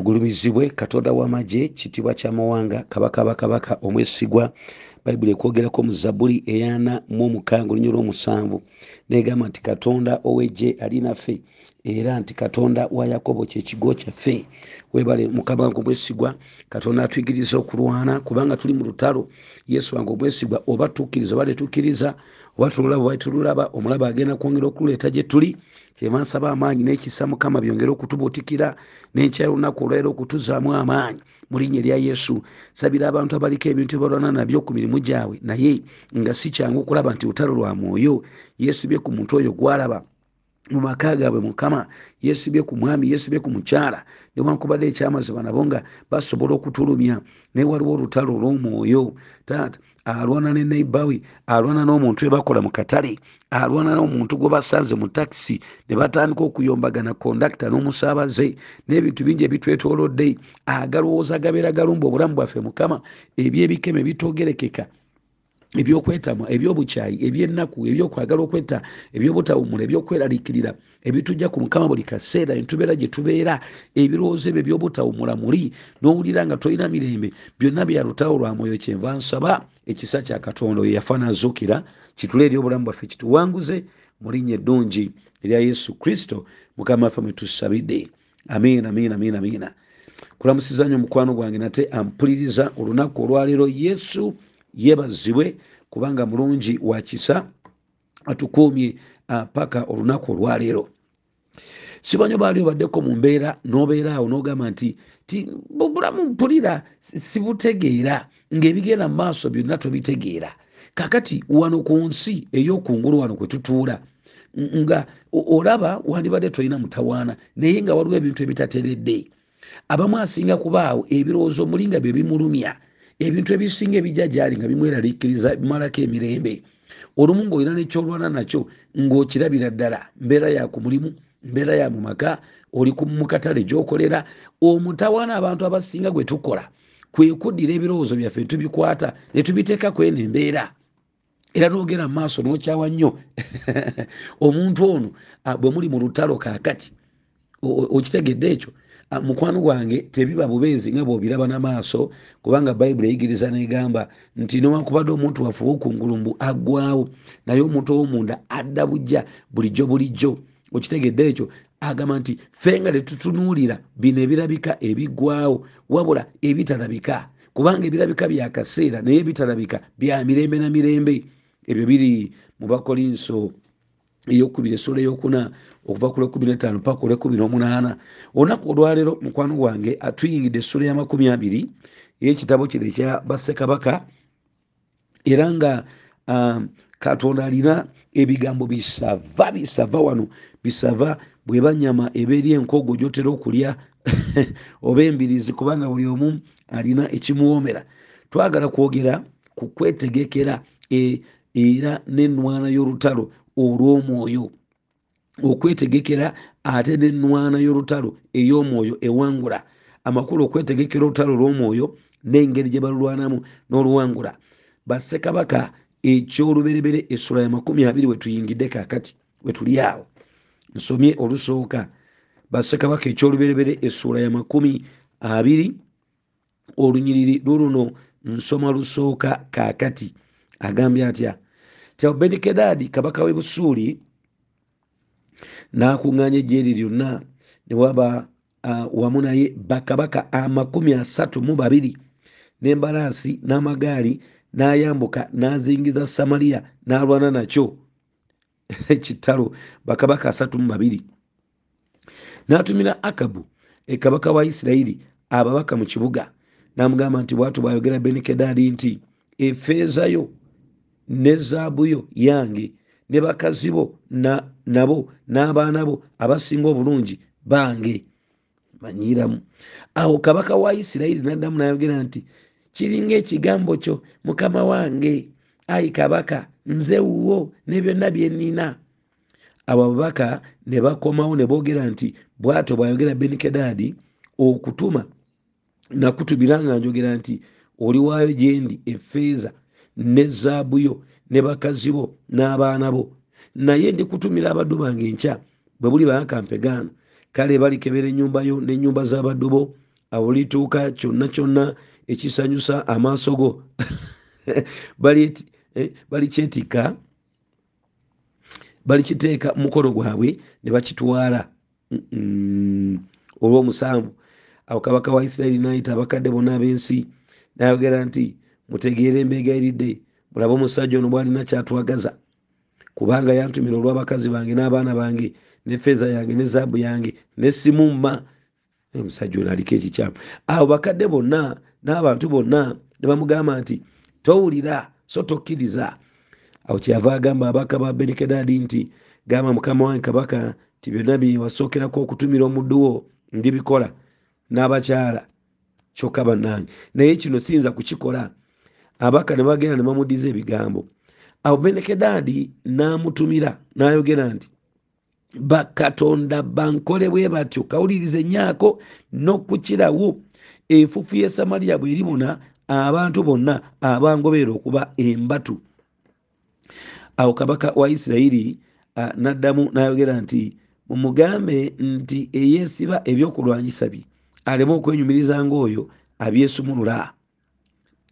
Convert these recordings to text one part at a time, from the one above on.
ogulumizibwe katonda w'amagye kitibwa kya mawanga kabaka bakabaka omwesigwa bayibuli ekwogerako mu zabbuli eyana mu omukaaga olunya olw'omusanvu negamba nti katonda ow'eggye ali naffe era nti katonda wa yakobo kyekigo kyaffe. Webale mukama wange omwesigwa katonda atuyigiriza okulwana kubanga tuli mu lutalo. Yesu wange omwesigwa oba tukkiriza oba tetukkiriza oba tululaba oba tululaba omulaba agenda kwongera okuleeta gye tuli. Kyeva nsaba amaanyi n'ekisa mukama byongere okutubuutikira n'enkyalo lunaku olwera okutuzaamu amaanyi mu linnya erya yesu. Sabira abantu abaliko ebintu ebalwana nabyo ku mirimu gyabwe naye nga si kyangu okulaba nti lutalo lwa mwoyo. Yeesibye ku muntu oyo gwalaba mu maka gaabwe mukama yeesibye ku mwami yeesibye ku mukyala newankubadde ekyamazima nabo nga basobola okutulumya naye waliwo olutalo olw'omwoyo. Taata alwana ne neibawe alwana n'omuntu ebakola mu katale alwana n'omuntu gwe basanze mu takisi ne batandika okuyombagana kondakita n'omusaabaze n'ebintu bingi ebitwetoolodde. Agalowooza gabeera galumba obulamu bwaffe mukama ebyebikeme bitogerekeka ebyokwetamwa ebyobukyayi ebyennaku ebyokwagala okwetta ebyobutawumula ebyokweraliikirira ebitujja ku mukama buli kaseera entubeera gye tubeera ebirowoozo ebyo ebyobutawumula muli n'owulira nga tolina mirembe byonna bya lutawo lwa mwoyo kyenva nsaba ekisa kya katonda oyo yafa nazuukira kitule eri obulamu bwaffe kituwanguze mu linnya eddungi erya yesu kristo mukama waffe mwe tusabidde amiina amiina amiina amiina kulamusizanyo omukwano gwange nate ampuliriza olunaku olwaleero yesu yebazibwe kubanga mulungi wakisa atukuumye paka olunaku olwaleero. Sibanyo baali obaddeko mu mbeera nobeera awo nogamba nti bulamu mpulira sibutegeera ngaebigenda mu maaso byonna tobitegeera. Kakati wano ku nsi ey'okungulu wano kwe tutuula nga olaba wandibadde tolina mutawaana naye nga waliwo ebintu ebitateredde. Abamu asinga kubaawo ebirowoozo muli nga bye bimulumya ebintu ebisinga ebijja gyali nga bimweraliikiriza bimalako emirembe. Olumu ngaolina nekyolwana nakyo ng'okirabira ddala mbeera ya ku mulimu mbeera ya mu maka oli mu katale gyokolera. Omutawaana abantu abasinga gwe tukola kwe kuddira ebirowoozo byaffe tubikwata ne tubiteeka kweno embeera. Era nogera mu maaso nokyawa nnyo. Omuntu ono bwe muli mu lutalo kaakati okitegedde ekyo mukwano gwange tebiba bubeezi nga bwobiraba n'amaaso kubanga bayibuli eyigiriza negamba nti newankubadde omuntu waffe wokungulumbu aggwawo naye omuntu owomunda adda bujja bulijjo bulijjo. Okitegedde ekyo agamba nti ffe nga tetutunuulira bino ebirabika ebiggwawo wabula ebitalabika kubanga ebirabika byakaseera naye ebitalabika bya mirembe na mirembe. Ebyo biri mu bakolinso eyokubiri esula eyokuna okuva ku lwekumi netaano paka olwekumi nomunaana olunaku olwaleero mukwano gwange atuyingidde essula ya makumi abiri eyekitabo kino ekya bassekabaka era nga um, katonda alina ebigambo bisava bisava wano bisava bweba nyama ebeeri enkogo gyotera okulya oba embirizi kubanga buli omu alina ekimuwomera twagala kwogera ku kwetegekera e, era nenwana y'olutalo olw'omwoyo okwetegekera ate nenwana y'olutalo ey'omwoyo ewangula. Amakulu okwetegekera olutalo olw'omwoyo n'engeri gye balulwanamu n'oluwangula. Bassekabaka ekyoluberebere essula ya makumi abiri wetuyingidde kakati wetuli awo. Nsomye olusooka. Bassekabaka ekyoluberebere essula ya makumi abiri olunyiriri luluno nsoma lusooka kakati agambye atya tyawo benikedadi kabaka w'e busuuli n'akuŋŋaanya ejjeeri lyonna ne waba wamu naye bakabaka amakumi asatu mu babiri n'embalaasi n'amagaali n'ayambuka n'azingiza samaliya n'alwana nakyo. Ekitalo bakabaka asatu mu babiri. N'atumira akabu ekabaka wa isirayiri ababaka mu kibuga. N'amugamba nti bwatu bwayogera benikedadi nti efeezayo ne zaabuyo yange ne bakazi bo nabo n'abaana bo abasinga obulungi bange banyiramu awo kabaka wa isirayiri naddamu nayogera nti kiringa ekigambo kyo mukama wange. Ayi kabaka nze wuwo ne byonna byenina abo ababaka ne bakomawo ne boogera nti bwato bwayogera benikedadi okutuma nakutumira nga njogera nti oliwaayo gyendi efeeza ne zaabuyo ne bakazi bo n'abaana bo. Naye ndikutumira abaddu bange enkya bwe buli bakampe gaano kale balikebera ennyumba yo n'ennyumba z'abaddu bo awo lituuka kyonna kyonna ekisanyusa amaaso go. Balikyetika balikiteeka mukono gwabwe ne bakitwala. Olw'omusanvu. Awo kabaka wa isirayiri nayita abakadde bonna ab'ensi nayogera nti mutegeere embeegayiridde mulabe omusajja ono bwalina kyatwagaza. Kubanga yantumira olw'abakazi bange n'abaana bange ne feeza yange ne zaabu yange nesimumma omusajja ono aliko ekikyamu. Awo bakadde bonna n'abantu bonna ne bamugamba nti towulira so tokkiriza. Awo kyeyava agamba abaka ba benekedadi nti gamba mukama wange kabaka ti byonna byewasookerako okutumira omuddu wo ndibikola n'abakyala kyokka bannange. Naye kino siyinza kukikola abaka ne bagenda ne bamuddiza ebigambo. Awo benekedadi n'amutumira n'ayogera nti bakatonda bankole bwe batyo kawulirize nyaako n'okukirawo enfufu ye samaliya bweribuna abantu bonna abangoberera okuba embatu. Awo kabaka wa isirayiri n'addamu n'ayogera nti mumugambe nti eyeesiba ebyokulwanyisa bye aleme okwenyumiriza ngaoyo abyesumulula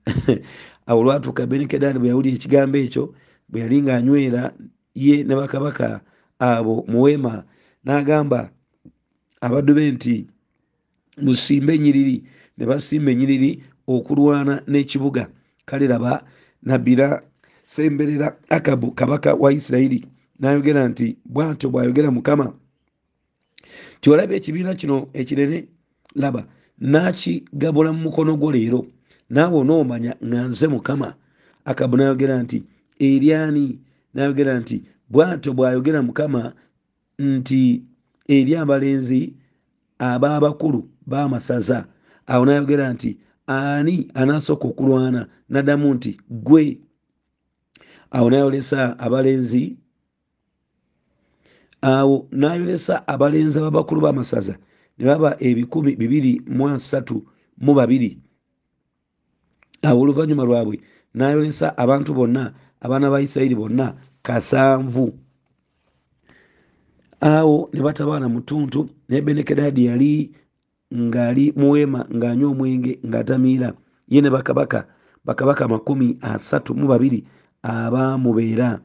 awo lwatuuka benekedani bwe yawulira ekigambo ekyo bwe yali ng'anywera ye ne bakabaka abo muweema n'agamba abaddu be nti musimbe enyiriri ne basimba enyiriri okulwana n'ekibuga. Kale laba nabbira semberera akabu kabaka wa isirayiri n'ayogera nti bwatyo bw'ayogera mukama tiolaba ekibiina kino ekirene laba nakigabula mu mukono gwo leero naawe onoomanya nga nze mukama. Akabu n'ayogera nti eryani n'ayogera nti bwatyo bw'ayogera mukama nti eri abalenzi ab'abakulu b'amasaza. Awo n'ayogera nti ani anasooka okulwana? Naddamu nti gwe awo nayolesa abalenzi awo nayolesa abalenzi ab'abakulu b'amasaza. Ne baba ebikumi bibiri mu asatu mu babiri awo oluvannyuma lwabwe nayolesa abantu bonna abaana ba isirayiri bonna kasanvu. Awo ne batabaala mutuntu naye benekedadi yali ng'ali muweema ng'anywa omwenge ng'atamiira. Ye ne bakabaka bakabaka makumi asatu mu babiri abaamubeera.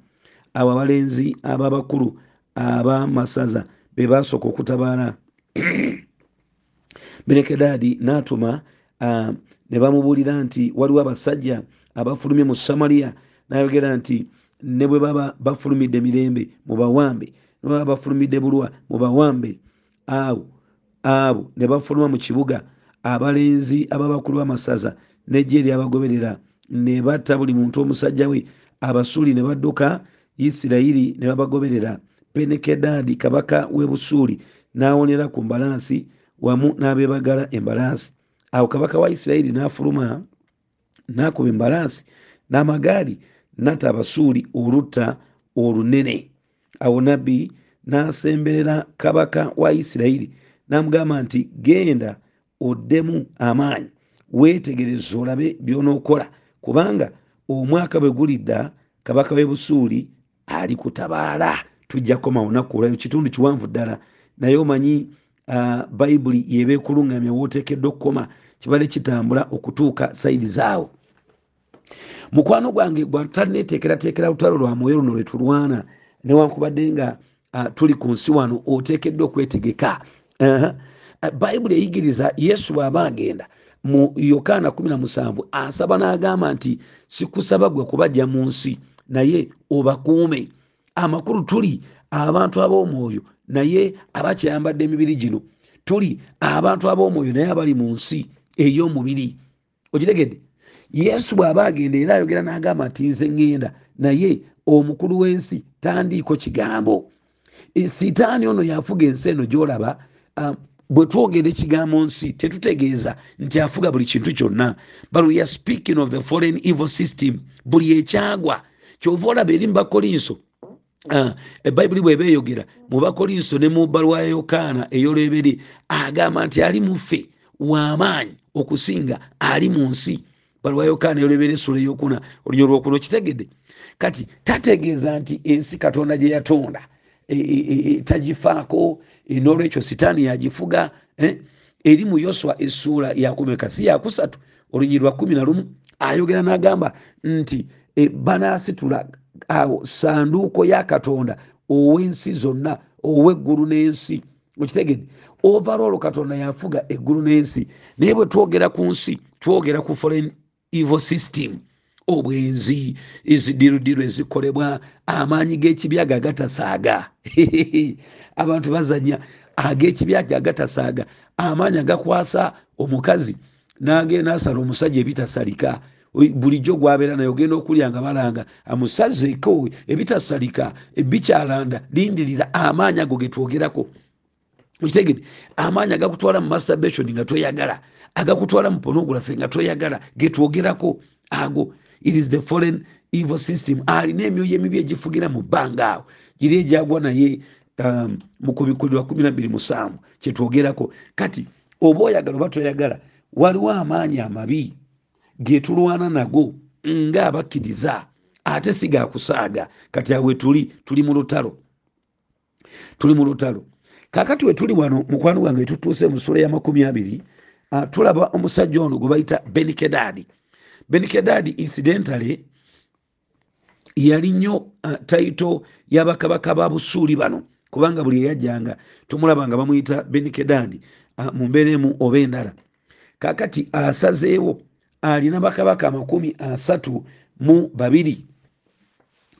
Abo abalenzi ab'abakulu ab'amasaza be basooka okutabaala benekedadi n'atuma uh, ne bamubuulira nti waliwo abasajja abafulumye mu samaliya n'ayogera nti ne bwe baba bafulumidde mirembe mubawambe. Ne baba bafulumidde bulwa mubawambe. Awo abo ne bafuluma mu kibuga abalenzi ab'abakulu b'amasaza nejje eryabagoberera ne batta buli muntu omusajja we abasuuli ne badduka isirayiri ne babagoberera penekedadi kabaka w'e busuuli n'awonera ku mbalaasi wamu n'abeebagala embalaasi awo kabaka wa isirayiri n'afuluma n'akuba embalaasi n'amagaali natta abasuuli olutta olunene. Awo nabbi n'asemberera kabaka wa isirayiri n'amugamba nti genda oddemu amaanyi weetegereza olabe by'onookola kubanga omwaka bwe gulidda kabaka w'e busuuli ali kutabaala tujja kukomawo nakuolayo kitundu kiwanvu ddala. Naye omanyi uh, bayibuli yeba ekuluŋŋamya wooteekeddwa okukoma kibale kitambula okutuuka sayidi zaawo. Mukwano gwange gwataneteekerateekera lutalo lwa mwoyo luno lwe tulwana newankubadde nga tuli ku nsi wano oteekeddwa okwetegeka. Bayibuli eyigiriza yesu bw'aba agenda mu yokaana 17 asaba n'agamba nti sikusaba gwe kubajja mu nsi naye obakuume. Amakulu tuli abantu ab'omwoyo naye abakyayambadde emibiri gino tuli abantu ab'omwoyo naye abali mu nsi ey'omubiri. Okitegedde? Yesu bw'aba agenda era ayogera n'agamba nti nze ŋŋenda naye omukulu w'ensi tandiiko kigambo. Sitaani ono yafuga ensi eno gy'olaba bwe twogera ekigambo nsi tetutegeeza nti afuga buli kintu kyonna. But we are speaking of the foreign evil system. Buli ekyagwa kyova olaba eri mu bakolinso ebayibuli bweba eyogera mu bakolinso ne mu bbaluwa ya yokaana eyolweberi agamba nti ali muffe w'amaanyi okusinga ali mu nsi. Baluwa yokaana eyolweberi essula eyokuna olunyo lwokuna okitegedde. Kati tategeeza nti ensi katonda gye yatonda e, e, e, tagifaako n'olwekyo sitaani yagifuga eri mu yoswa essuula yakumeka si yakusatu olunyi lwa kumi na lumu ayogera n'agamba nti banaasitula awo sanduuko ya katonda ow'ensi zonna ow'eggulu n'ensi. Okitegedde overall katonda yafuga eggulu n'ensi. Naye bwe twogera ku nsi twogera ku foreign evil system. Obwenzi ezidirudiru ezikolebwa amaanyi g'ekibyaga agatasaaga abantu bazanya ag'ekibyaga agatasaaga amaanyi agakwasa omukazi nagenda asala omusajja ebitasalika. Bulijjo gwabeera naye ogenda okulya nga balanga amusazeeko ebitasalika bikyalanda lindirira amaanyi ago getwogerako okitegede amaanyi agakutwala mu masturbation nga toyagala agakutwala mu pornography nga toyagala getwogerako ago it is the foreign evil system. Alina emyoyo emibi egifugira mu bbanga awo. Giri egyagwa naye um, mukubikulirwa kumi nabiri musanvu kyetwogerako kati oba oyagala oba toyagala waliwo amaanyi amabi getulwana nago nga abakkiriza ate sigakusaaga kati awe tuli tuli mu lutalo. Tuli mu lutalo kakati we tuli wano mukwano gwange tutuuse mu sula ya makumi abiri uh, tulaba omusajja ono gwe bayita benikedadi benikedadi incidentally yali nnyo uh, taito y'abakabaka ba busuuli bano. Kubanga buli eyajjanga tumulaba nga bamuyita benikedadi uh, mu mbeera emu oba endala. Kakati asazeewo alina bakabaka amakumi asatu mu babiri.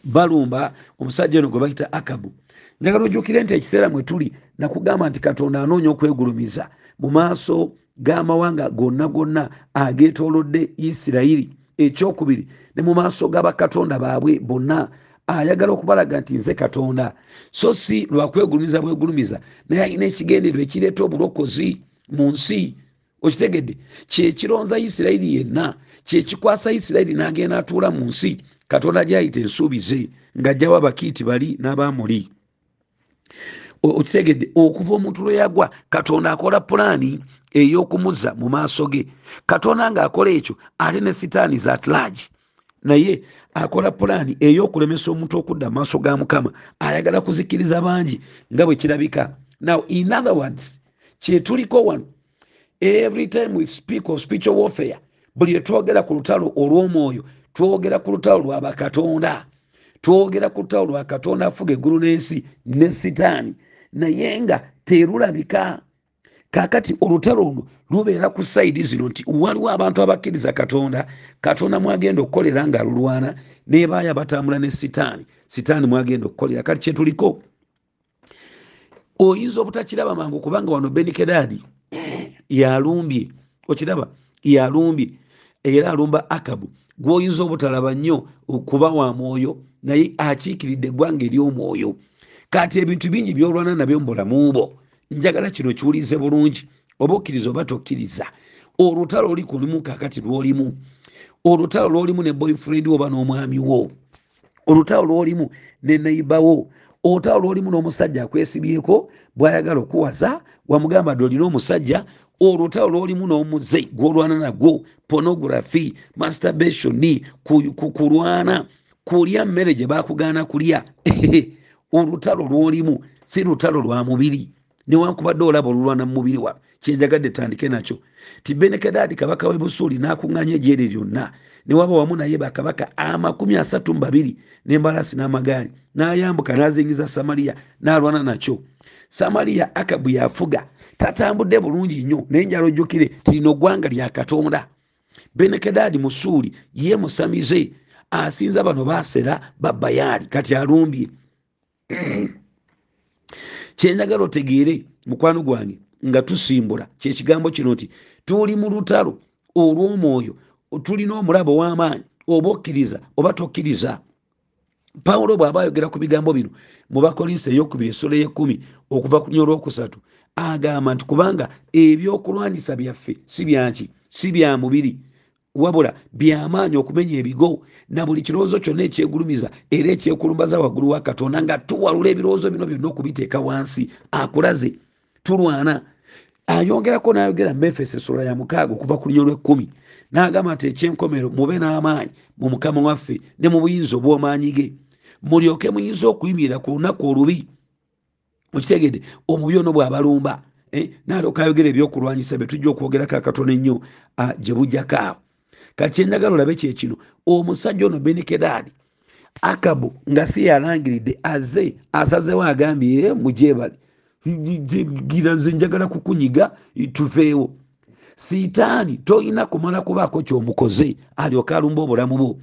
Balumba omusajja ono gwe bayita akabu njagala ojjukire nti ekiseera mwe tuli nakugamba nti katonda anoonya okwegulumiza mu maaso g'amawanga gonna gonna ageetoolodde isirayiri ekyokubiri ne mu maaso g'abakatonda baabwe bonna ayagala okubalaga nti nze katonda. So si lwakwegulumiza bwegulumiza naye alina ekigendererwa ekireeta obulokozi mu nsi. Okitegedde kyekironza isirayiri yenna kyekikwasa isirayiri n'agenda atuula mu nsi katonda gyayita ensuubi ze ng'ajjawo abakiiti bali n'abamuli okitegedde okuva omuntu lwe yagwa katonda akola pulaani ey'okumuzza mu maaso ge. Katonda ng'akola ekyo ate ne sitaani zatlaagi naye akola pulaani ey'okulemesa omuntu okudda mu maaso ga mukama ayagala kuzikiriza bangi nga bwe kirabika. Now in other words kyetuliko wano every time we speak of spiritual warfare buli twogera ku lutalo olw'omwoyo twogera ku lutalo lwa bakatonda twogera ku lutalo lwa katonda afuga eggulu n'ensi ne sitaani. Naye nga terulabika. Kakati olutalo luno lubeera ku sayidi zino nti waliwo abantu abakkiriza katonda katonda mwagenda okukolera nga lulwana nebaaya batambula ne sitaani. Sitaani mwagenda okukolera. Kati kyetuliko oyinza obutakiraba mangu kubanga wano benikedadi yalumbye. Okiraba? Yalumbye. Era alumba akabu gwoyinza obutalaba nnyo kuba wa mwoyo naye akiikiridde eggwanga ery'omwoyo. Kati ebintu bingi byolwana nabyo mu bulamu bwo. Njagala kino kiwulize bulungi oba okkiriza oba tokkiriza. Olutalo oli kulimu kakati lwolimu. Olutalo lwolimu ne boyfriend oba n'omwami wo. Olutalo lwolimu ne neibawo olutalo lwolimu n'omusajja akwesibyeko bwayagala okuwaza wamugamba dde olina omusajja olutalo lwolimu n'omuze gwolwana nagwo pornography masturbation kulwana kulya mmere gye bakugaana kulya. Olutalo lwolimu si lutalo lwa mubiri newankubadde olaba olulwana mu mubiri wa kyenjagadde tandike nakyo. Ti benekedadi kabaka we busuuli n'akuŋŋaanya ejeere lyonna. Newaba wamu naye bakabaka amakumi asatu mu babiri n'embalasi n'amagaali n'ayambuka n'azingiza samaliya n'alwana nakyo. Samaliya akabu yafuga. Tatambudde bulungi nnyo naye njala ojjukire tirino ggwanga lya katonda. Benekedadi musuuli ye musamize asinza bano baasera babayaali kati alumbye kyenjagala otegeere mukwano gwange nga tusimbula. Kyekigambo kino nti tuli mu lutalo olw'omwoyo tulina omulabo w'amaanyi oba okkiriza oba tokkiriza. Pawulo bw'aba ayogera ku bigambo bino mu bakolinso eyokubiri essolo y'ekkumi okuva ku nya olwokusatu agamba nti kubanga ebyokulwanyisa byaffe si byanki si bya mubiri wabula byamaanyi okumenya ebigo na buli kirowoozo kyonna ekyegulumiza era ekyekulumbaza waggulu wa katonda nga tuwalula ebirowoozo bino byonna okubiteeka wansi akulaze tulwana. Ayongerako n'ayogera mefeso esula ya mukaaga okuva ku linyo lw'ekkumi n'agamba nti ekyenkomero mube n'amaanyi mu mukama waffe ne mu buyinza obw'amaanyi ge. Mulyoke muyinza okuyimirira ku lunaku olubi mukitegedde omubi ono bw'abalumba. Eh, nalyoka ayogera ebyokulwanyisa bye tujja okwogerako akatono ennyo ah, gye bujjako awo kati kyenjagala olabe kyekino omusajja ono benikedadi akabu nga si yalangiridde aze asazewo agambye mujebale gira nze njagala kukunyiga tuveewo. Sitaani toyina kumala kubaako kyomukoze alyoka alumba obulamu bwo.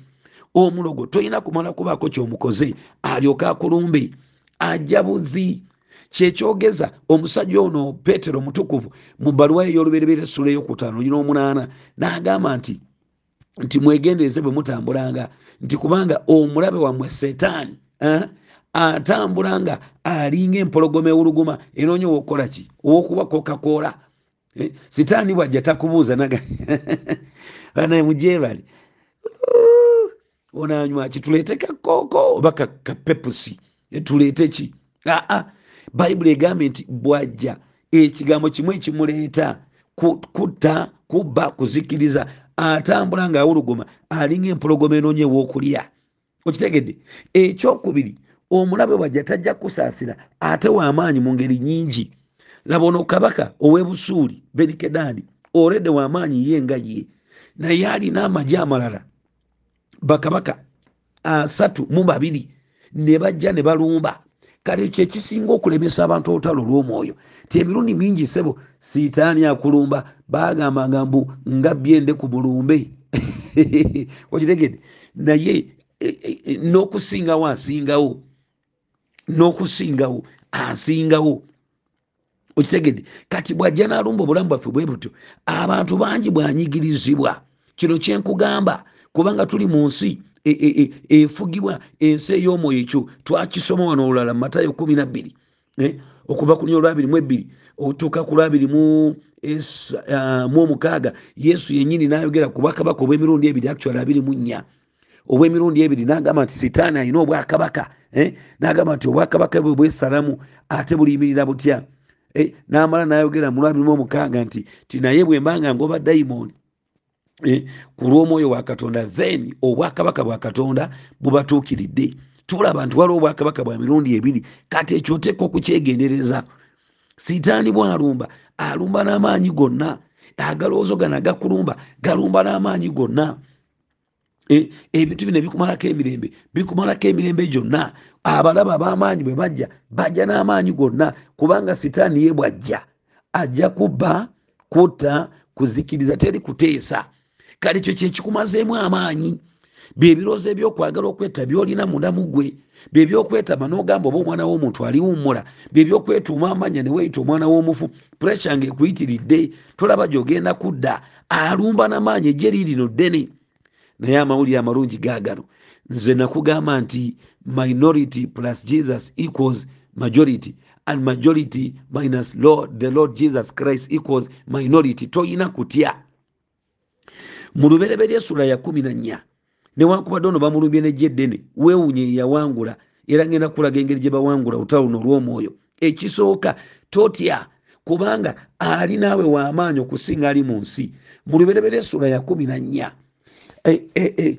Omulogo toyina kumala kubaako kyomukoze alyoka akulumbe. Ajja buzi. Kyekyogeza omusajja ono petero mutukuvu mu baluwa ey'oluberebere essula eyokutaano lina omunaana n'agamba nti nti mwegendereze bwe mutambulanga nti kubanga omulabe wammwe setaani eh, atambulanga alinga empologoma ewuluguma enoonya owokukola ki? Owokuba kokakoola eh, sitaani bwajja takubuuza naga anaye mujebale onanywa ki? Tuleete kakooko oba kapepusi tuleete ki? Aa bayibuli egambye nti bwajja ekigambo kimu ekimuleeta kutta kubba kuzikiriza atambula ngaawuluguma alinga empologoma enoonya ew'okulya okitegedde? Ekyokubiri omulabe wajja tajja kusaasira ate wamaanyi mu ngeri nyingi laba ono kabaka ow'ebusuuli benikedani oledde wamaanyi ye nga ye. Naye alina amagye amalala. Bakabaka asatu mu babiri ne bajja ne balumba kale kyekisinga okulemesa abantu olutalo olw'omwoyo ti emirundi mingi sebo siitaani akulumba bagambanga mbu nga byende ku mulumbe. Okitegedde? Naye e, e, e, n'okusingawo asingawo n'okusingawo asingawo. Okitegedde? Kati bwajja n'alumba obulamu bwaffe bwe butyo abantu bangi bwanyigirizibwa. Kino kyenkugamba kubanga tuli mu nsi efugibwa ensi ey'omwoyo ekyo twakisoma wano olulala mumatayo kumi nabbiri okuva ku lunya olwabiri mu ebbiri okutuuka ku lwabiri mu omukaaga yesu yenyini nayogera ku bwakabaka obw'emirundi ebiri actual abiri mu nnya. Obw'emirundi ebiri nagamba nti sitaani alina obwakabaka nagamba nti obwakabaka bwe bwesalamu ate buliyimirira butya namala nayogera mu lwabiri mu omukaaga nti ti naye bwe mbanga ngoba dayimooni ku lw'omwoyo wa katonda then obwakabaka bwa katonda bubatuukiridde. Tulaba nti waliwo obwakabaka bwa mirundi ebiri kati ekyo oteeka okukyegendereza. Sitaani bwalumba alumba n'amaanyi gonna agalowoozo gano agakulumba galumba n'amaanyi gonna. Eh, ebintu bino bikumalako emirembe bikumalako emirembe gyonna. Abalaba ab'amaanyi bwe bajja bajja n'amaanyi gonna kubanga sitaani ye bwajja. Ajja kubba kutta kuzikiriza teri kuteesa kale ekyo kyekikumazeemu amaanyi. Byebirozo ebyokwagala okweta byolina mundamu gwe byebyokwetaba nogamba oba omwana w'omuntu aliwummula byebyokwetuma amanya neweyita omwana w'omufu puresha nga ekuyitiridde tolaba gyogenda kudda alumba namaanyi ejeri lino ddene naye amawulire amalungi gaagano nze nakugamba nti minority plus jesus equals majority and majority minus lord the lord jesus christ equals minority. Toyina kutya mu lubereberi esula ya kumi na nnya. Newankubadde ono bamulumbye nejja eddene weewunye yeyawangula era ngenda kulaga engeri gye bawangula olutalo luno olw'omwoyo. Ekisooka totya kubanga ali naawe w'amaanyi okusinga ali mu nsi. Mu lubereberi esula ya kumi na nnya. E, e, e,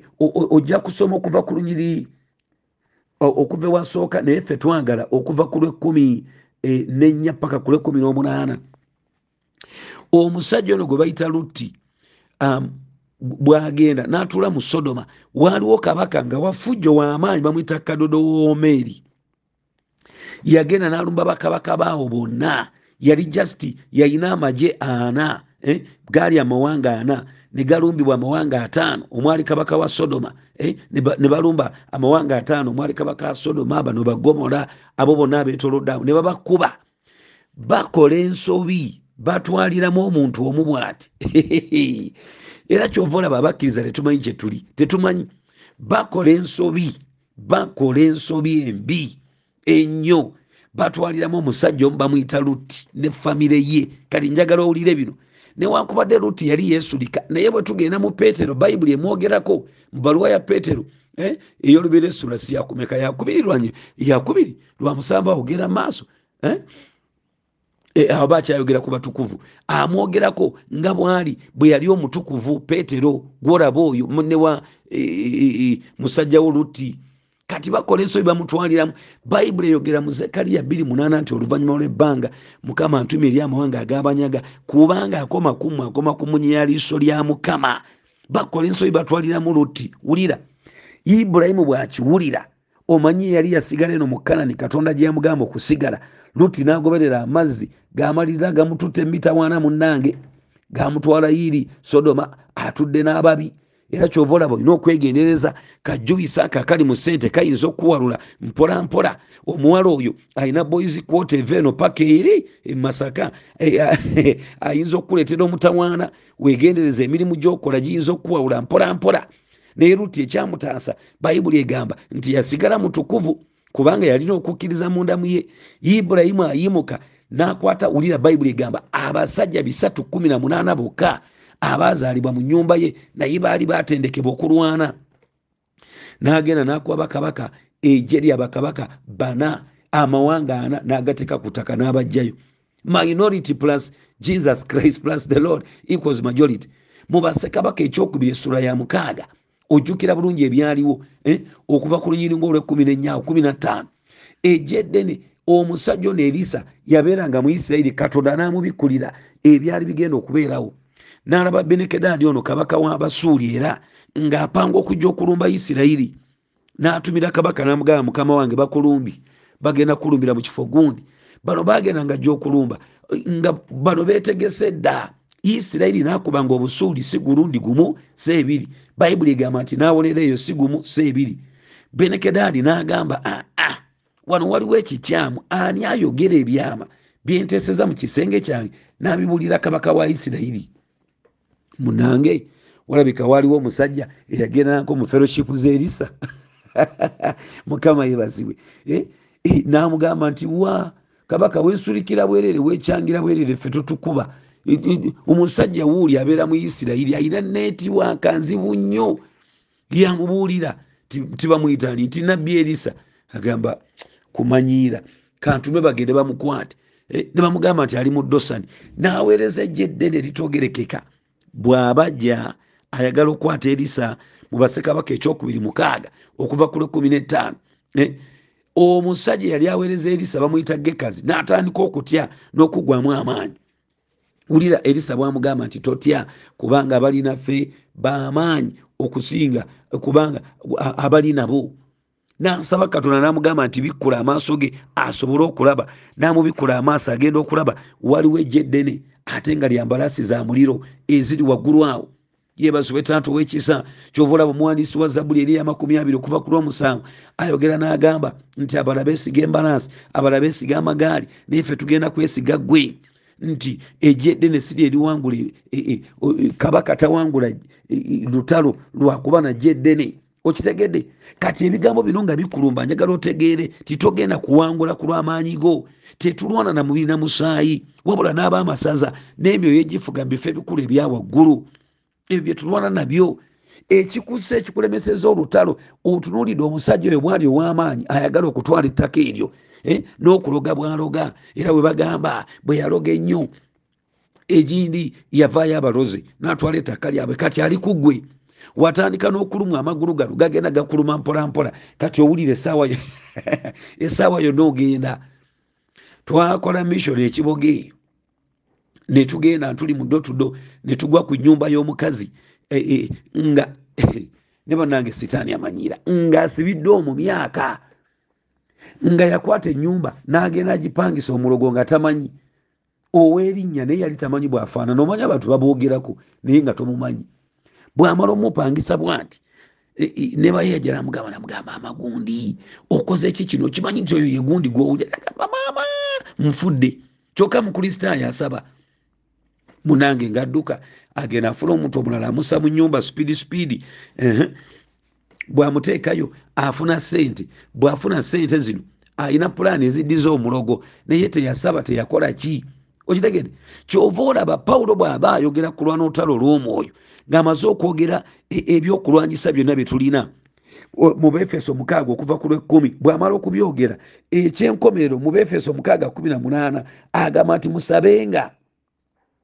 ojja kusoma okuva ku lunyiri okuva ewasooka naye ffe twagala okuva ku lwekumi nennya paka ku lwekumi n'omunaana. Omusajja ono gwe bayita lutti um, bwagenda natula mu sodoma waliwo kabaka nga wafujjo wamaanyi bamwita kadodo womeeri yagenda nalumba bakabaka baawo bonna yali justi yalina amagye ana eh? gaali amawanga ana negalumbibwa amawanga ataano omwali kabaka wa sodoma eh? ne balumba amawanga ataano omwali kabaka wa sodoma bano bagomola abo bonna abetoloddawo ne babakuba bakola ensobi batwaliramu omuntu omu bwati. Era kyova olaba abakkiriza tetumanyi kyetuli tetumanyi. Bakola ensobi. Bakola ensobi embi. Ennyo. Batwaliramu omusajja omu bamwyita luti ne famire ye. Kati njagala owulire bino. Newankubadde luti yali yesulika naye bwe tugenda mu peetero bayibuli emwogerako mu baluwa ya peetero eh, eyolubeera essula si yakumeka yakubiri lwanyo yakubiri lwa musamba ogera maaso? Eh, aba akyayogera ku batukuvu amwogerako nga bwali bwe yali omutukuvu petero gwolaba oyo munne wa e, e, e, musajja wo luti kati bakola ensobi bamutwaliramu. Bayibuli eyogera mu zekaliya 28 nti oluvannyuma lw'ebbanga mukama antumi eri amawanga agabanyaga kubanga akoma kumu akoma kumunyiya liiso lya mukama. Bakola ensobi batwaliramu luti wulira. Ibulayimu bwakiwulira omanyi eyali yasigala eno mu kanani katonda gye yamugamba okusigala. Luti n'agoberera amazzi gamalirira gamututte mitawaana munnange gamutwala iri sodoma atudde n'ababi. Era kyova olaba olina okwegendereza kajjuisa ako akali mu sente kayinza okuwalula mpola mpola. Omuwala oyo alina boys quota eva eno paka eri emasaka ayinza okukuleetera omutawaana wegendereza emirimu gyokola giyinza okuwawula mpola mpola naye luti ekyamutaasa bayibuli egamba nti yasigala mutukuvu kubanga yalina okukkiriza mundamu ye. Ibulayimu ayimuka n'akwata wulira bayibuli egamba abasajja bisatu kumi na munaana bokka abazaalibwa mu nyumba ye naye baali batendekebwa okulwana. N'agenda n'akuba bakabaka ejje lyabakabaka bana amawanga ana n'agateeka ku ttaka n'abajjayo minority plus jesus christ plus the lord equals majority. Mu basekabaka ekyokubiri essula ya mukaaga ojjukira bulungi ebyaliwo eh? okuva ku lunyiringo olwekumi nenyaawo kumi nattaano ejja eddene omusajja ono erisa yabeeranga mu isirayiri katonda n'amubikkulira ebyali bigenda okubeerawo. N'alaba benekedadi ono kabaka w'abasuuli era ng'apanga okujja okulumba isirayiri. N'atumira kabaka n'amugamba mukama wange bakulumbi. Bagenda kulumbira mu kifo gundi. Bano bagenda nga ajja okulumba. Nga bano beetegese dda isirayiri n'akubanga obusuuli si gulundi gumu si ebiri. Bayibuli egamba nti n'awolera eyo si gumu si ebiri. Benekedadi n'agamba aa ah, wano waliwo ekikyamu ani ayogera ebyama byenteeseza mu kisenge kyange n'abibulira kabaka wa isirayiri? Munange walabika waliwo omusajja eyagendanako mu fellowship zerisa mukama yebazibwe eh? eh, namugamba nti wa kabaka wesulikira bwerere wecyangira bwerere ffe totukuba omusajja wuuli abeera mu isirayiri ayina neetiwaaka nzibu nnyo. Yamubuulira tibamwyitani nti nabbi erisa. Agamba kumanyiira kantume bagende bamukwate. Eh, ne bamugamba nti ali mu dosani. N'aweereza ejja eddene litogerekeka bw'abajja ayagala okukwata erisa mu basekabaka ekyokubiri mukaaga okuva ku lwekumi n'ettaano. Eh, omusajja yali aweereza erisa bamuyita gekazi n'atandika okutya n'okugwamu amaanyi wulira erisa bwamugamba nti totya kubanga abali naffe bamaanyi okusinga kubanga abali nabo. Nansaba katonda namugamba nti bikkula amaaso ge asobole okulaba namubikkula amaaso agenda okulaba waliwo ejja eddene ate nga lyambalasi za muliro eziri waggulu awo. Yebazibwe tanto wekisa kyova olaba omuwandiisi wa zabbuli eri yamakumi abiri okuva ku lwomusanvu ayogera n'agamba nti abala beesiga embalansi abala beesiga amagaali naye ffe tugenda kwesiga gwe nti ejjedde ne siri eriwangula e, e, kabaka tawangula e, lutalo lwakuba najja eddene okitegedde? Kati ebigambo bino nga bikulumba njagala otegeere titogenda kuwangula ku lw'amaanyi go tetulwana na mubiri na musaayi wabula n'abaamasaza n'emyoyo egifuga mubifo ebikulu ebyawaggulu ebyo byetulwana nabyo ekikusa ekikulemeseza olutalo otunuulidde omusajja oyo bwali ow'amaanyi ayagala okutwala ettaka eryo eh, n'okuloga bwaloga era bwe bagamba bwe yaloga ennyo. Egindi yavaayo abalozi n'atwala ettaka lyabwe kati ali ku ggwe. Watandika n'okulumwa amagulu gano gagenda gakuluma mpolampola. Kati owulire esaawa yonna ogenda twakola mission ekiboge netugenda ntuli mudo tudo netugwa ku nyumba y'omukazi e, e, nga ne banange sitaani amanyiira ng'asibidde omu myaka. Nga yakwata enyumba n'agenda agipangisa omulogo nga tamanyi. Ow'erinnya naye yali tamanyi bwafaanana omanyi abantu baboogerako naye nga tomumanyi. Bwamala omupangisa bwanti ne bayajja namugamba namugamba amagundi okoze eki kino? Okimanyi nti oyo yegundi gwowulira agamba maama nfudde. Kyokka mukristaayo asaba munange ngadduka agenda afuna omuntu omulala amusa mu nyumba speedi speedi bwamuteekayo afuna sente bwafuna sente zino alina pulaani eziddiza omulogo naye teyasaba teyakola ki? Okitegede kyova olaba pawulo bw'aba ayogera kulwana olutalo olw'omwoyo ng'amaze okwogera ebyokulwanyisa byonna bye tulina. Mu befeso mukaaga okuva ku lwekumi bw'amala okubyogera ekyenkomerero mu befeso mukaaga kumi na munaana agamba nti musabenga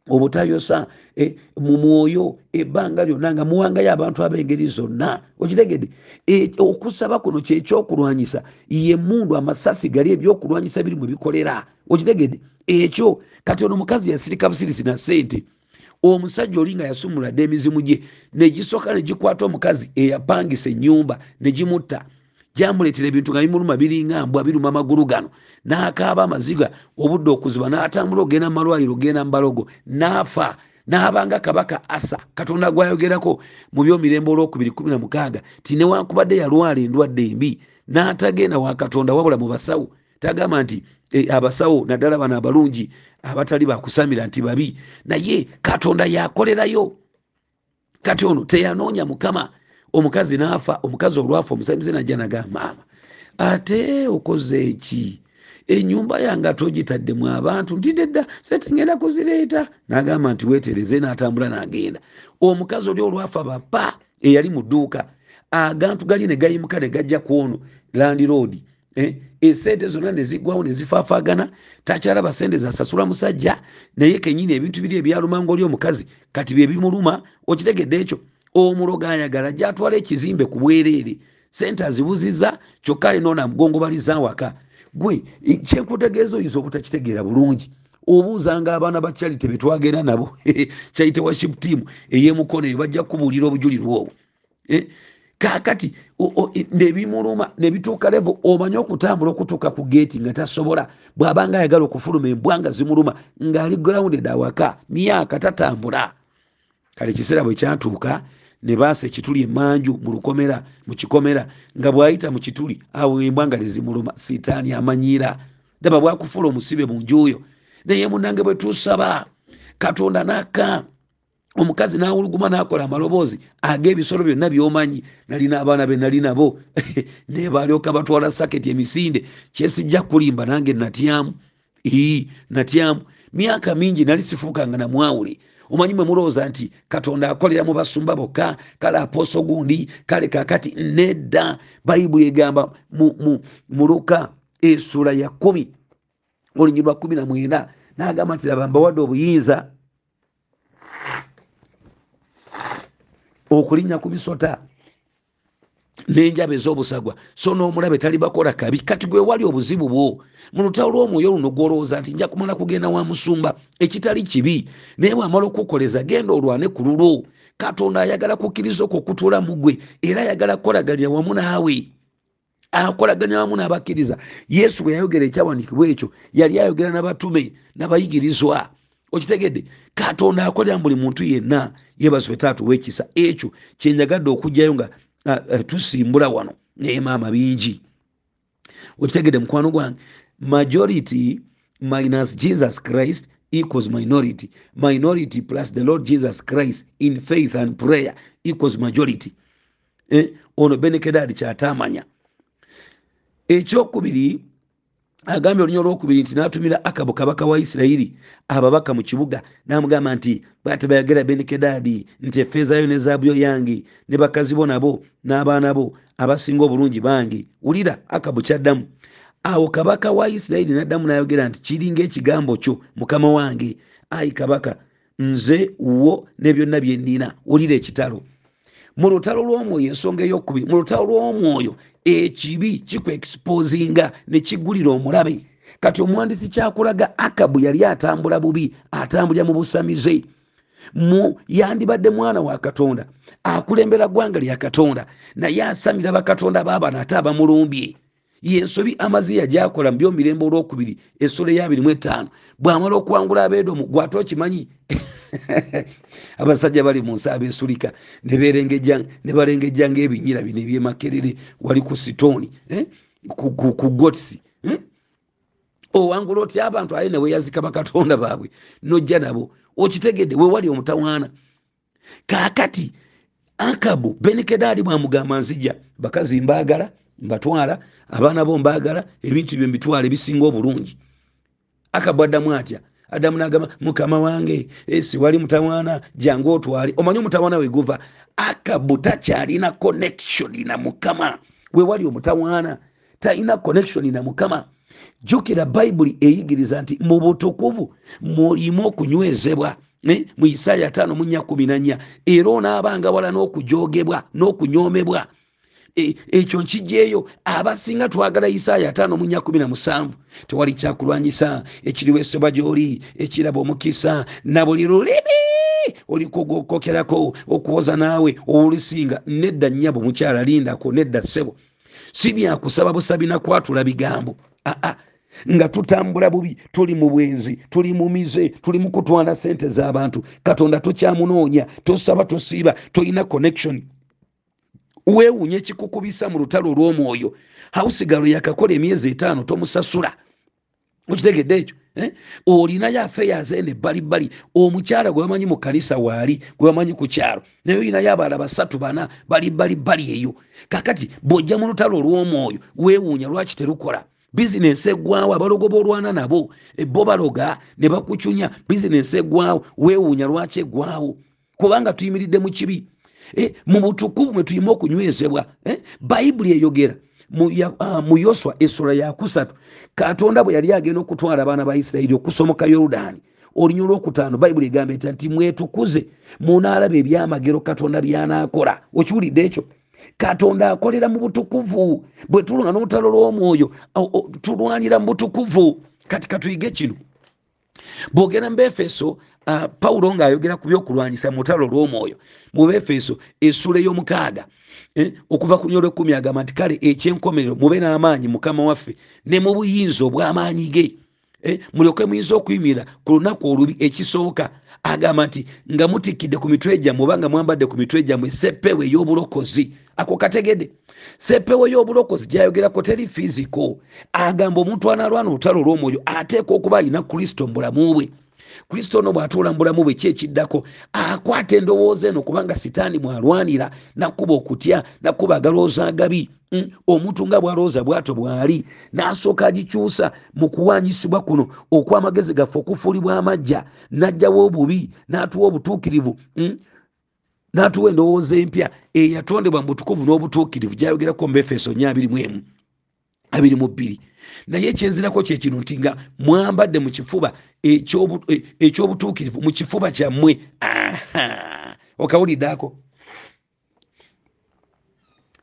obutayosa e, mu mwoyo ebbanga lyonna nga muwangayo abantu ab'engeri zonna. Okitegedde? E, okusaba kuno kyekyokulwanyisa ye mundu amasasi gali ebyokulwanyisa biri mwebikolera okitegedde? Ekyo kati ono mukazi yasirika busirisi na sente omusajja oli nga yasumula dde emizimu gye negisooka negikwata omukazi eyapangisa ennyumba negimutta gyamuleetera ebintu nga bimuluma biringa mbwa biruma amagulu gano n'akaaba amaziga obudde okuziba n'atambula ogenda mumalwaliro ogenda mubalogo n'afa n'abanga kabaka asa katonda gwayogerako mu byomirembe olwokubiri kumi na mukaaga ti newankubadde yalwala endwadde embi n'atagenda wa katonda wabula mu basawo tagamba nti e, abasawo naddala bano abalungi abatali bakusamira nti babi naye katonda yakolerayo. Kati ono teyanoonya mukama omukazi n'afa omukazi olwafa omusamize najja nagamba maama. Ate okoze eki? Enyumba yange atogitaddemu abantu nti nedda setengenda kuzireeta. Nagamba nti wetereze n'atambula n'agenda. Omukazi oli olwafa bapa eyali mu dduuka agantu gali ne gayimuka ne gajja ku ono landiroodi eh, esente zonna nezigwawo nezifaafagana takyalaba sente zasasula musajja naye kenyini ebintu biri ebyalumanga oli omukazi kati byebimuluma okitegedde ekyo omuloga ayagala gyatwala ekizimbe ku bwereere sente azibuziza kyokka alina onamugongobaliza waka gwe kyenkutegeeza oyinza obutakitegeera bulungi? Obuuzanga abaana ba charity betwagenda nabo charity worship team eyemukono eyo bajja kubuulira obujulirwa obwo. Eh? kakati nebimuluma nebituuka levo omanye okutambula okutuuka ku geeti nga tasobola? Bw'abanga ayagala okufuluma embwa nga zimuluma ng'ali grounded awaka myaka tatambula. Kale ekiseera bwe kyatuuka ne baasa ekituli emanju mu lukomera mu kikomera nga bw'ayita mu kituli awo embwa nga nezimuluma sitaani amanyiira daba bwakufuula omusibe mu njuuyo naye munange bwe tusaba katonda naka omukazi nawuluguma nakola amaloboozi ag'ebisolo byonna byomanyi nalina abaana be nali nabo. Nebalyoka batwala saketi emisinde kyesijja kulimba nange natyamu natyamu myaka mingi nali sifuukanga namwawule omanyi mwe mulowooza nti katonda akolera mu basumba bokka kale apooso gundi kale kakati nedda. Bayibuli egamba mu luka esula ya kumi olunyi lwa kumi na mwenda nagamba nti laba mbawadde obuyinza okulinnya ku bisota nenjaba ez'obusagwa so n'omulabe tali bakola kabi. Kati gwe wali obuzibu bwo mu lutawo lw'omwoyo luno gwolowooza nti nja kumala kugenda wa musumba ekitali kibi naye bwamala okukoleza genda olwane ku lulo. Katonda ayagala kukkiriza okwo okutuula mu gwe era ayagala kukolaganya wamu naawe. Akolaganya wamu n'abakkiriza. Yesu bwe yayogera ekyawandiikibwa ekyo yali ayogera n'abatume n'abayigirizwa. Okitegedde katonda akolera buli muntu yenna yebazibwe taatuwa ekisa ekyo. Kyenjagadde okugjayo nga tusimbula wano naye maama bingi. Okitegedde mukwano gwange majority minus jesus christ equals minority. Minority plus the lord jesus christ in faith and prayer equals majority. Eh? ono benekedadi kyatamanya. Ekyokubiri agambye olunyo olwokubiri nti natumira akabu kabaka wa isirayiri ababaka mu kibuga namugamba nti batebayagera benekedadi nti efeezayo ne zaabuyo yange ne bakazi bo nabo n'abaana bo abasinga obulungi bange wulira akabu kyaddamu. Awo kabaka wa isirayiri naddamu nayogera nti kiringa ekigambo kyo mukama wange. Ayi kabaka nze wo ne byonna byennina wulira ekitalo. Mu lutalo lw'omwoyo ensonga eyokubiri mu lutalo lw'omwoyo ekibi kikuexposinga nekigulira omulabe. Kati omuwandiisi kyakulaga akabu yali atambula bubi atambulira mu busamize. Mu yandibadde mwana wa katonda akulembera ggwanga lya katonda naye asamira bakatonda baabano ate abamulumbye yensobi amaziya gyakola mu byomirembe olwokubiri essula mu etaano bwamala okuwangula abeedomu gwate okimanyi abasajja bali mu nsi abesulika ne balengejjanga ebinyira bino ebyemakerere wali ku sitooni eh? ku gotisi eh? owangula otya abantu aye neweyazika bakatonda baabwe nojja nabo okitegedde wewali omutawaana kakati akabu benekedali bwamugamba nzija bakazi mbaagala mbatwala abaana bo mbaagala ebintu byo mbitwala ebisinga obulungi. Akabu addamu atya? Adamu nagamba mukama wange esi wali mutawaana jangu otwale omanyi omutawaana weguva akabu takyalina connection na mukama. Wewali omutawaana talina connection na mukama. Jjukira bayibuli eyigiriza nti mu butukuvu mulimu okunywezebwa Eh, mu isaaya 5 mu nnya 14 era onaabanga wala n'okujogebwa n'okunyomebwa E- ekyo nkijjeeyo abasinga twagala isaaya 5 mu nnya 17 tewali kyakulwanyisa. Ekiriweesebwa gy'oli ekiraba omukisa na buli lulimi olikogokokerako okuwoza naawe olusinga nedda nnyabo mukyala lindako nedda ssebo. Si byakusaba busabi nakwatula bigambo. Aa nga tutambula bubi tuli mu bwenzi tuli mu mize tuli mu kutwala sente z'abantu katonda tokyamunoonya tosaba tosiiba tolina connection weewunya ekikukubisa mu lutalo olw'omwoyo. Hausigalo yakakola emyezi etaano tomusasula. Okitegedde ekyo eh? olinayo afeyazi eno ebbalibbali omukyala gwe bamanyi mu kanisa waali gwe bamanyi ku kyalo naye olinayo abaala basatu bana bali bbalibbali eyo. Kakati bw'ojja mu lutalo olw'omwoyo weewuunya lwaki terukola? Bizinensi eggwawo abalogo boolwana nabo eh, bo baloga ne bakucunya. Bizinensi eggwawo weewuunya lwaki eggwawo kubanga tuyimiridde mu kibi mu butukuvu mwe tulina okunywezebwa eh? bayibuli eyogera mu ah, yoswa essula yakusatu katonda bwe yali agenda okutwala abaana ba isirayiri okusomoka yoludaani olunya olwokutaano bayibuli egamba eti nti mwetukuze munaalaba ebyamagero katonda byanaakola okiwulidde ekyo? Katonda akolera mu butukuvu. Bwe tulwana olutalo lw'omwoyo tulwanira mu butukuvu. Kati katuyige kino. Bwogera mu befeso pawulo ng'ayogera ku byokulwanyisa mu lutalo lw'omwoyo mu befeso essula ey'omukaaga eh, okuva ku nyo lwekumi agamba nti kale ekyenkomerero mube n'amaanyi mukama waffe ne mu buyinza obw'amaanyi ge. Eh, mulyoke muyinza okuyimirira ku lunaku olubi ekisooka agamba nti nga mutikkidde ku mitwe gyammwe oba nga mwambadde ku mitwe gyammwe seppewo ey'obulokozi. Ako kategedde seppewo y'obulokozi gyayogerako teri fiziko. Agamba omuntu analwana olutalo olw'omwoyo ateeka okuba alina kristo mu bulamu bwe kristo ono bw'atuula mu bulamu bwe ki ekiddako akwata endowooza eno kubanga sitaani mwalwanira nakuba okutya nakuba agalooza agabi. Mm, omuntu nga bwalowooza bwato bw'ali n'asooka agikyusa mu kuwanyisibwa kuno okw'amagezi gaffe okufuulibwa amajja n'ajjawo obubi n'atuwa obutuukirivu. Mm, n'atuwa endowooza empya eyatondebwa mu butukuvu n'obutuukirivu gyayogerako mu befeso 4 abiri mu bbiri naye ekyenzirako kyekino nti nga mwambadde mu kifuba e- ekyobutuukirivu mu kifuba kyammwe. Aha! okawuliddeako?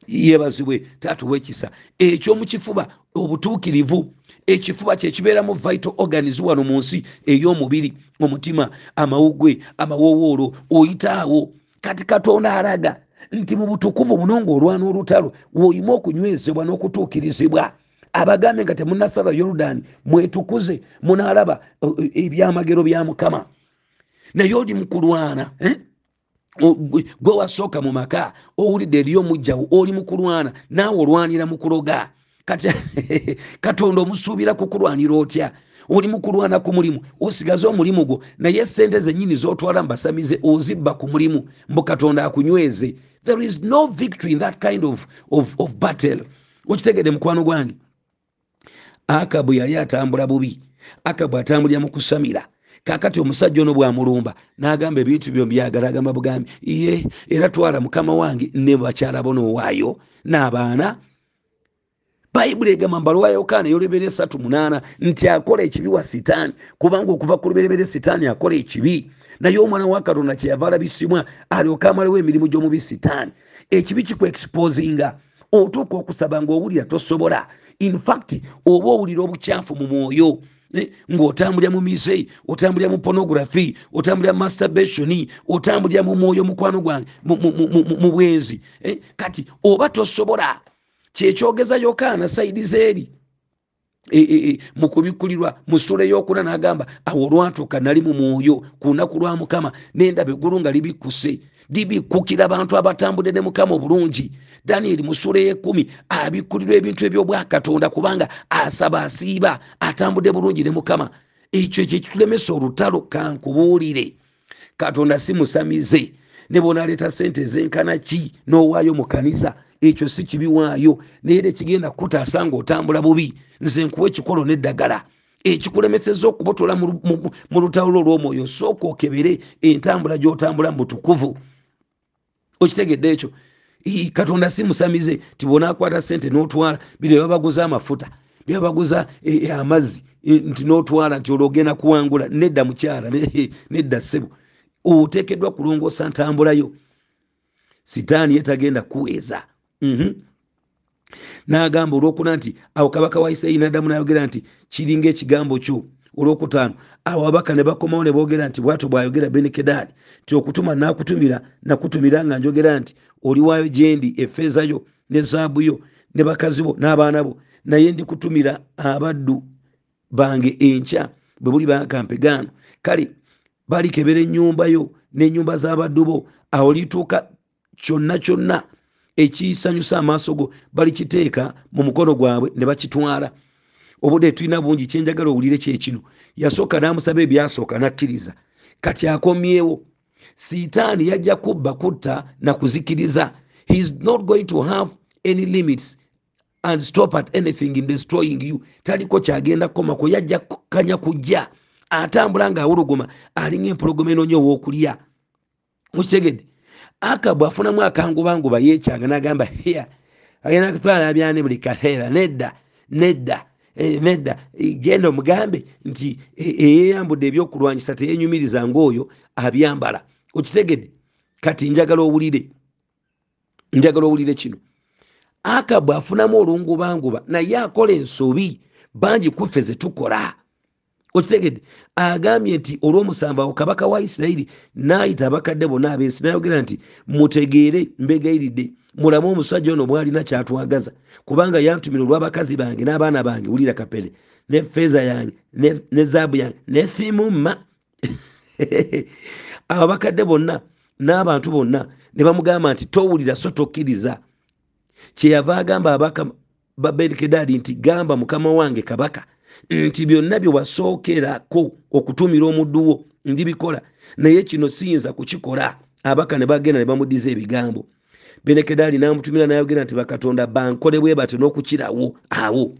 Yebazibwe tatuwa ekisa ekyomukifuba obutuukirivu ekifuba kyekibeeramu vital organis wano mu nsi ey'omubiri omutima amawugwe amawowoolo oyitaawo. Kati katonda alaga nti mu butukuvu muno ng'olwana olutalo woyima okunywezebwa n'okutuukirizibwa abagambe nga temunasala yorudaani mwetukuze munaalaba eh, ebyamagero bya mukama. Naye oli mukulwana eh? Gwe wasooka mu maka owulidde eri omujjawo oli mukulwana naawe olwanira mukuloga kati katonda omusuubira kukulwanira otya? Oli mukulwana ku mulimu osigaze omulimu gwo naye sente zennyini zotwala mbasamize ozibba ku mulimu mbu katonda akunyweze. There is no victory in that kind of, of, of battle. Okitegedde mukwano gwange akabu yali atambula bubi. Akabu atambulira mu kusamira. Kakati omusajja ono bwamulumba n'agamba ebintu byo byagala agamba bugambi ye era twala mukama wange ne bakyala bonoowaayo n'abaana. Bayibuli egamba mbaluwa yokaana eyolebera esatu munaana nti akola ekibi wa sitaani kubanga okuva ku luberebere sitaani akola ekibi. Naye omwana wa katonda kyeyava alabisibwa alyoka amalewo emirimu gy'omubi sitaani. Ekibi kikuexposinga otuuka okusaba ng'owulira tosobola. Infact oba owulira obukyafu mu mwoyo eh, ng'otambulira mu mize otambulira mu pornography otambulira mu masturbation otambulira mu mwoyo mukwano gwange mu- bwenzi eh, kati oba tosobola kyekyogeza yokaana saidi zeeri e, e, e, mu kubikkulirwa mu ssula eyokuna n'agamba awo olwatuuka nali mu mwoyo ku lunaku lwa mukama nendaba eggulu nga libikkuse libikkukira abantu abatambudde ne mukama obulungi. Danyeri mu ssula ey'ekkumi abikkulirwa ebintu ebyobwakatonda kubanga asaba asiiba atambudde bulungi ne mukama. Ekyo kyekitulemesa olutalo kankubuulire. Katonda si musamize ne bonaleeta sente zenkana ki? N'owaayo mu kanisa ekyo si kibiwaayo naye era ekigenda kutaasa ng'otambula bubi nze nkuwa ekikolo n'eddagala. Ekikulemeseza okubotola mu lutalo lwo olw'omwoyo sooka okebere entambula gy'otambula mu butukuvu okitegedde ekyo. Katonda si musamize ti bonaakwata sente n'otwala bino babaguza amafuta byabaguza eh, amazzi eh, nti n'otwala nti olwo ogenda kuwangula nedda mukyala ne- nedda ssebo. Oteekeddwa kulongoosa ntambulayo. Sitaani ye tagenda kuweeza. Mhm. n'agamba olwokuna nti awo kabaka wa isirayiri n'addamu n'ayogera nti kiringa ekigambo kyo olwokutaano. Awo ababaka ne bakomawo ne boogera nti bwatyo bw'ayogera benekedaadi ti okutuma nakutumira nakutumira nga njogera nti oliwaayo gyendi effeeza yo ne zaabu yo ne bakazi bo n'abaana bo. Naye ndikutumira abaddu bange enkya bwe buli bakampe gaano kale balikebera ennyumba yo n'ennyumba z'abaddu bo. Awo lituuka kyonna kyonna ekisanyusa amaaso go balikiteeka mu mukono gwabwe ne bakitwala obudde tulina bungi kyenjagala owulire kyekino yasooka n'amusaba ebyasooka nakkiriza. Kati akomyewo. Sitaani yajja kubba kutta na kuzikiriza. He is not going to have any limits and stop at anything in destroying you. Taliko kyagenda kukomako yajja kukanya kujja. Atambula ng'awuluguma alinga empologoma enoonya ow'okulya mukitegedde? Akabu afunamu akangubanguba yekyanga n'agamba hia agenda kutwala byani buli kaseera? Nedda nedda nedda eh, genda omugambe nti eh, eyeyambudde ebyokulwanyisa teyenyumiriza ngaoyo abyambala. Okitegedde? Kati njagala owulire. Njagala owulire kino. Akabu afunamu olungubanguba naye akola ensobi bangi kuffe zetukola okitegedde agambye nti olw'omusanvu awo kabaka wa isirayiri n'ayita abakadde bonna abensi nayogera nti mutegeere mbegayiridde mulamu omusajja ono bwalina kyatwagaza kubanga yantumira olw'abakazi bange n'abaana bange wulira kapere ne feeza yange ne- zaabu yange ne thimuma abo abakadde bonna n'abantu bonna ne bamugamba nti towulira so tokkiriza. Kyeyava agamba abaka ba benekedadi nti gamba mukama wange kabaka nti byonna bye wasookerako okutumira omudduwo ndibikola. Naye kino siyinza kukikola. Abaka ne bagenda ne bamuddiza ebigambo. Benekedali namutumira nayogera nti bakatonda bankole bwe batyo n'okukirawo awo.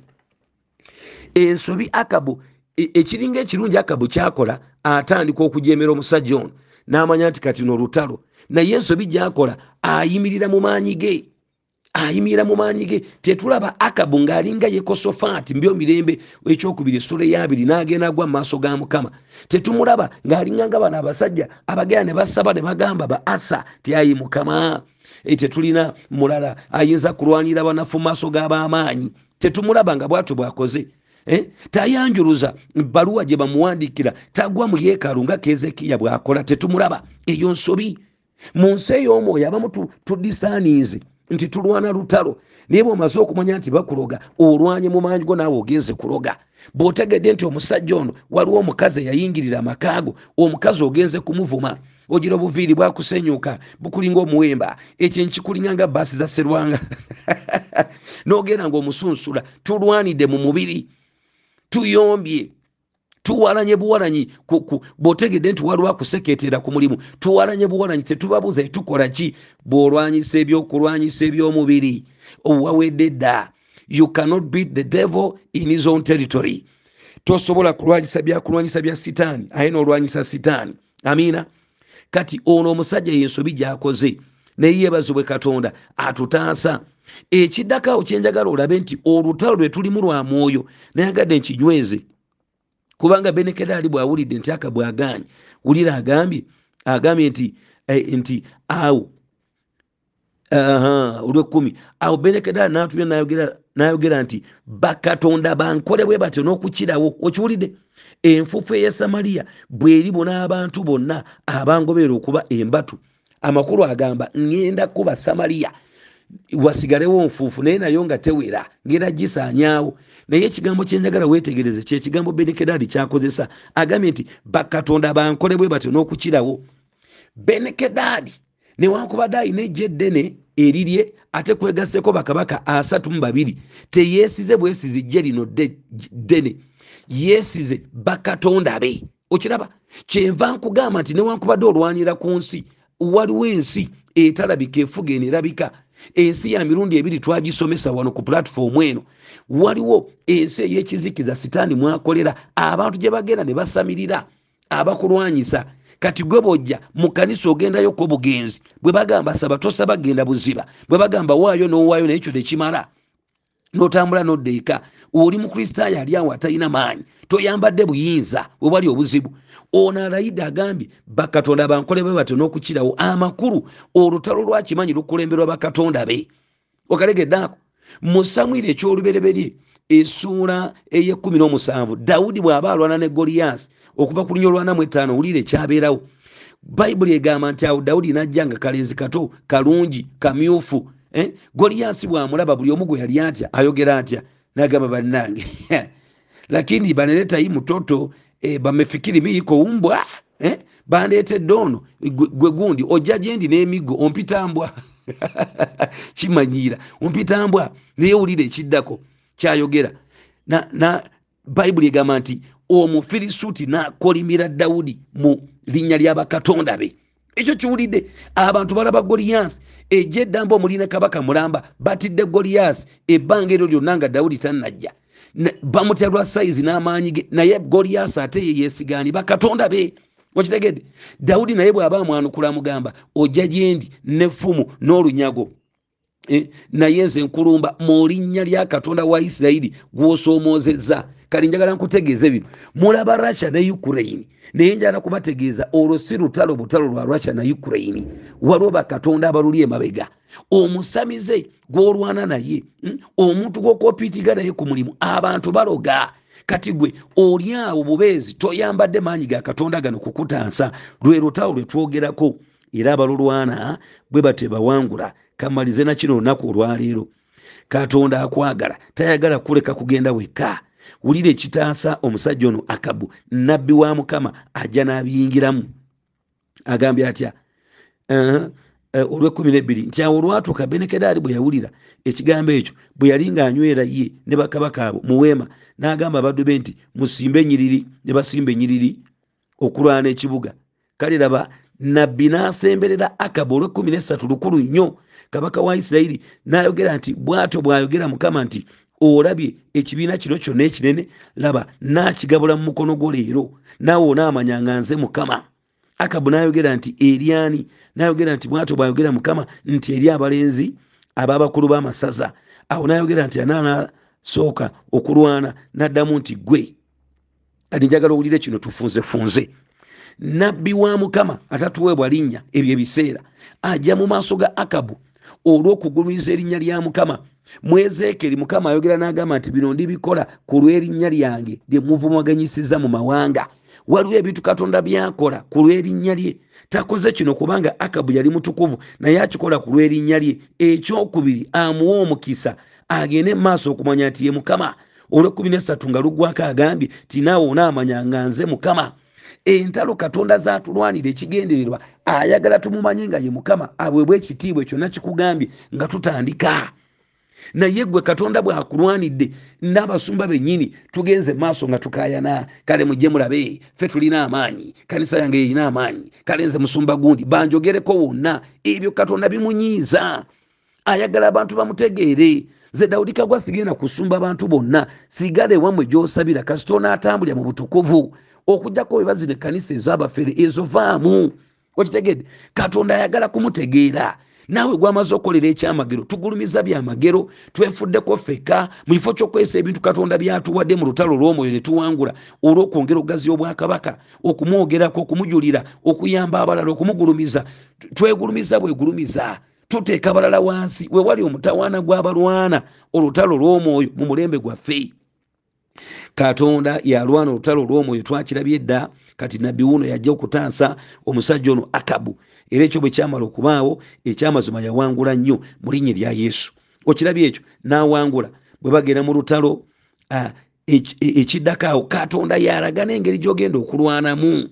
Ensobi akabu e- ekiringa ekirungi akabu kyakola atandika okujemera omusajja ono. N'amanya nti kati nolutalo. Naye ensobi gyakola ayimirira mu maanyi ge ayimirira mu maanyi ge tetulaba akabu ng'alinga yekosofaati mbyo mirembe ekyokubiri essula eyabiri n'agenda agwa mu maaso ga mukama. Tetumulaba ng'alinga nga bano abasajja abagenda ne basaba ne bagamba ba asa ti ayi mukama. Eh, tetulina mulala ayinza kulwanira banafu mu maaso g'ab'amaanyi tetumulaba nga bwatyo bwakoze. Eh, tayanjuluza baluwa gye bamuwandikira tagwa mu yeekaalu nga kezekiya bw'akola. Tetumulaba eyo nsobi. Mu nsi ey'omwoyo abamu tu- tudisaaniize nti tulwana lutalo. Naye bwomaze okumanya nti bakuloga olwanye mu maanyi go naawe ogenze kuloga. Bw'otegedde nti omusajja ono waliwo omukazi eyayingirira amakaago omukazi ogenze kumuvuma. Ogira obuviiri bwakusenyuka bukulinga omuwemba ekyo nkikulinga nga baasi za serwanga n'ogenda ngaomusunsula tulwanidde mu mubiri tuyombye tuwalanye buwalanyi bw'otegedde nti waliwo akusekeetera ku mulimu. Tuwalanye buwalanyi tetubabuuza tukola ki? Bw'olwanyisa ebyokulwanyisa ebyomubiri. Owawedde dda. You cannot beat the devil in his own territory. Tosobola kulwanyisa byakulwanyisa bya sitaani. Aye n'olwanyisa sitaani. Amiina? Kati ono omusajja yensobi gyakoze naye yeebazibwe katonda atutaasa. Ekiddako awo kyenjagala olabe nti olutalo lwe tulimu lwa mwoyo nayagadde nkinyweze kubanga benekedali bwawulidde nti aka bwagaanye wulira agambye agambye nti eh, nti awo olwekumi awo benekedali natumya nayogera nti bakatonda bankole bwe batyo n'okukirawo. Okiwulidde? Enfufu eya samaliya bweribo n'abantu bonna abangoberera okuba embatu. Amakulu agamba ŋŋenda kuba samaliya wasigalewo nfuufu naye nayo nga tewera ngenda gisaanyaawo naye ekigambo kyenjagala weetegereze kyekigambo benekedali kyakozesa agambye nti bakatonda bankole bwe batyo n'okukirawo. Benekedali newankubadde alina ejja eddene erirye ate kwegasseko bakabaka asatu mu babiri. Teyeesize bwesizi jje lino dde- ddene. Yeesize bakatonda be. Okiraba kyenva nkugamba nti newankubadde olwanira ku nsi waliwo ensi etalabika efuga eno erabika ensi ya mirundi ebiri twagisomesa wano ku pulatifomu eno. Waliwo ensi ey'ekizikiza sitaani mwakolera abantu gye bagenda ne basamirira abakulwanyisa. Kati gwe bojja mu kanisa ogendayoko obugenzi bwe bagamba saba tosaba genda buziba. Bwe bagamba waayo n'owaayo naye ekyo tekimala n'otambula n'odda eka oli mukristaayo ali awo atalina maanyi. Toyambadde buyinza we wali obuzibu. Ono alayidde agambye bakatonda bankole bwe batyo n'okukirawo amakulu. Olutalo lwakimanyi lukulemberwa bakatonda be. Okalegedde ako mu samwiri ekyolubereberye essuula ey'ekumi n'omusanvu dawudi bw'aba alwana ne goliyasi okuva ku lunya olwanamu etaano owulire ekyabeerawo bayibuli egamba nti awo dawudi najja nga kalenzi kato kalungi kamyufu? Goliyasi bwamulaba buli omu gwe yali atya ayogera atya nagamba bannange. Lakini banaleta hii mtoto eh, bamefikiri mi iko umbwa eh? bandeetedde ono gwe gundi ojja gyendi n'emiggo ompita mbwa kimanyira ompita mbwa naye wulira ekiddako kyayogera. Na, bayibuli egamba nti omufirisuuti nakolimira dawudi mu linnya lyabakatonda be. Ekyo kiwulidde abantu balaba goliyasi ejja eddamba omulina kabaka mulamba batidde goliyasi ebbanga eryo lyonna nga dawudi tannajja. Bamutya lwa sayizi n'amaanyi ge naye goliyasi ate ye yesigani bakatonda be. Okitegedde? Dawudi naye bw'aba amwanukula mugamba ojja gyendi nefumu n'olunyago. Eh, naye nze nkulumba mu linnya lya katonda wa isirayiri gw'osoomoozezza kale njagala nkutegeeze bino. Mulaba russia ne ukraine. Naye njagala kubategeeza olwo si lutalo butalo lwa russia na ukraine. Waliwo bakatonda abaluli emabega. Omusamize gw'olwana naye mm, omuntu gw'okwopiitiga naye ku mulimu abantu baloga. Kati gwe oli awo bubeezi toyambadde maanyi ga katonda gano kukutansa lwe lutalo lwe twogerako. Era abalulwana bwe batebawangula kamalize nakino olunaku olwaleero katonda akwagala tayagala kuleka kugenda wekka wulira ekitaasa omusajja ono akabu nabbi wa mukama ajja n'abiyingiramu. Agambye atya? Uh, olwekumi nebiri nti awo olwatuuka benekedaali bwe yawulira ekigambo ekyo bwe yali ng'anywera ye ne bakabaka abo mu weema n'agamba abaddu be nti musimbe enyiriri ne basimba enyiriri okulwana ekibuga. Kale raba nabbi n'asemberera akabu olwekumi nesatu lukulu nnyo. Kabaka wa isirayiri n'ayogera nti bw'atyo bw'ayogera mukama nti olabye ekibiina kino kyonna ekinene laba naakigabula mu mukono gwo leero naawe onaamanya nga nze mukama. Akabu n'ayogera nti eryani n'ayogera nti bw'atyo bw'ayogera mukama nti eri abalenzi ab'abakulu b'amasaza. Awo n'ayogera nti anaanasooka okulwana n'addamu nti gwe kati njagala owulire kino tufunzefunze. Nabbi wa mukama atatuweebwa linnya ebyo ebiseera ajja mu maaso ga akabu olw'okugulumiza erinnya lya mukama mu ezeekeri mukama ayogera n'agamba nti bino ndibikola ku lw'erinnya lyange lye muvumaganyisiza mu mawanga. Waliwo ebintu katonda byakola ku lw'erinnya lye. Takoze kino kubanga akabu yali mutukuvu naye akikola ku lw'erinnya lye. Ekyokubiri amuwa omukisa agende maaso okumanya nti ye mukama. Olwekumi nesatu nga luggwako agambye tinaawe onaamanya nga nze mukama. Entalo katonda zatulwanira ekigendererwa ayagala tumumanye nga ye mukama. Abwebwa ekitiibwa ekyo nakikugambye nga tutandika naye gwe katonda bwakulwanidde n'abasumba bennyini tugenze maaso nga tukayana kale mujje mulabe ffe tulina amaanyi kanisa yange yeyina amaanyi kale nze musumba gundi banjogereko wonna ebyo katonda bimunyiiza. Ayagala abantu bamutegeere. Nze dawudi kagwa sigenda kusumba abantu bonna sigale wamwe gyosabira kasita onaatambulira mu butukuvu okujjako webazina ekkanisa ezabafere ezo vaamu okitegedde? Katonda ayagala kumutegeera naawe gwamaze okukolera ekyamagero tugulumiza byamagero twefuddeko feka mu kifo kyokwesa ebintu katonda byatuwadde mu lutalo lw'omwoyo ne tuwangula olw'okwongera obugazi obwakabaka okumwogerako okumujulira okuyamba abalala okumugulumiza. Twegulumiza bwegulumiza tuteeka abalala wansi wewali omutawaana gw'abalwana olutalo lw'omwoyo mu mulembe gwaffe. Katonda yalwana olutalo olw'omwoyo twakirabye edda kati nabbi wuno yajja okutaasa omusajja ono akabu era ekyo bwe kyamala okubaawo ekyamazima yawangula nnyo mu linnya erya yesu. Okirabye ekyo n'awangula. Bwe bagenda mu lutalo ekiddako awo katonda yalaga n'engeri gy'ogenda okulwanamu.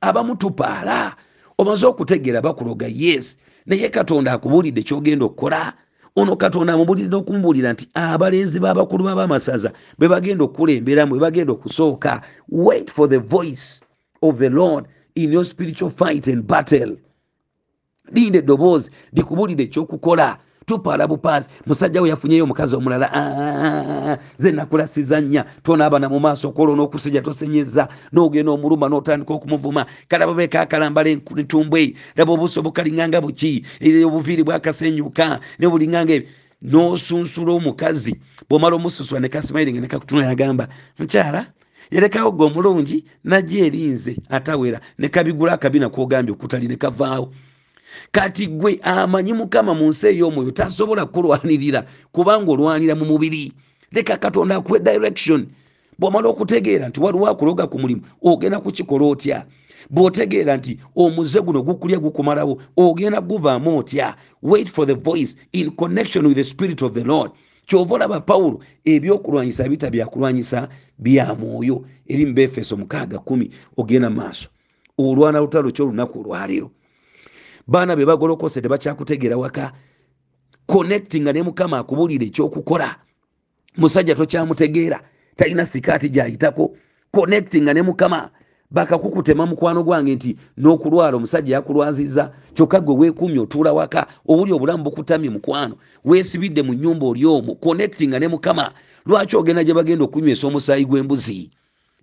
Abamu tupaala omaze okutegeera bakuloga yes naye katonda akubuulidde kyogenda okukola. Ono katonda amubulire n'okumubuulira nti abalenzi b'abakulu b'abamasaza bwe bagenda okukulemberamu bwe bagenda okusooka wait for the voice of the lord in your spiritual fight and battle linda eddoboozi likubuulire ekyokukola tupaala bupaasi musajja we yafunyeyo omukazi omulala ze nakulasiza nnya tonaabana mu maaso okwolona okusija tosenyeza. N'ogenda omuluma n'otandika okumuvuma. Kalaba bekakalambala entumbwe laba obuso bukalinganga buki? Obuviiri bwakasenyuka. Ne bulinganga ebyo n'osunsula omukazi. Bw'omala omususula ne kasmairinga ne kakutuna yagamba mukyala yerekawo gwe omulungi najja erinze atawera. Ne kabigula akabina kogambye okutali ne kavaawo kati gwe amanyi mukama mu nsi ey'omwoyo tasobola kulwanirira kubanga olwanira mu mubiri. Leka katonda akuwe direction. Bw'omala okutegeera nti waliwo akuloga ku mulimu ogenda kukikola otya? Bw'otegeera nti omuze guno gukulya gukumalawo ogenda guvaamu otya? Wait for the voice in connection with the spirit of the lord. Kyova olaba pawulo ebyokulwanyisa bita byakulwanyisa bya mwoyo. Eri mu befeso mukaaga kumi ogenda mu maaso. Olwana lutalo kyolunaku olwaleero baana be bagolokose tebakyakutegeera waka connectinga ne mukama akubuulira ekyokukola musajja tokyamutegeera talina sikaati gyayitako. Connectinga ne mukama bakakukutema mukwano gwange nti n'okulwala omusajja yakulwaziza kyokka gwe weekumye otuula waka obuli obulamu bukutamye mukwano weesibidde mu nyumba oli omwo connectinga ne mukama lwaki ogenda gye bagenda okunywesa omusaayi gw'embuzi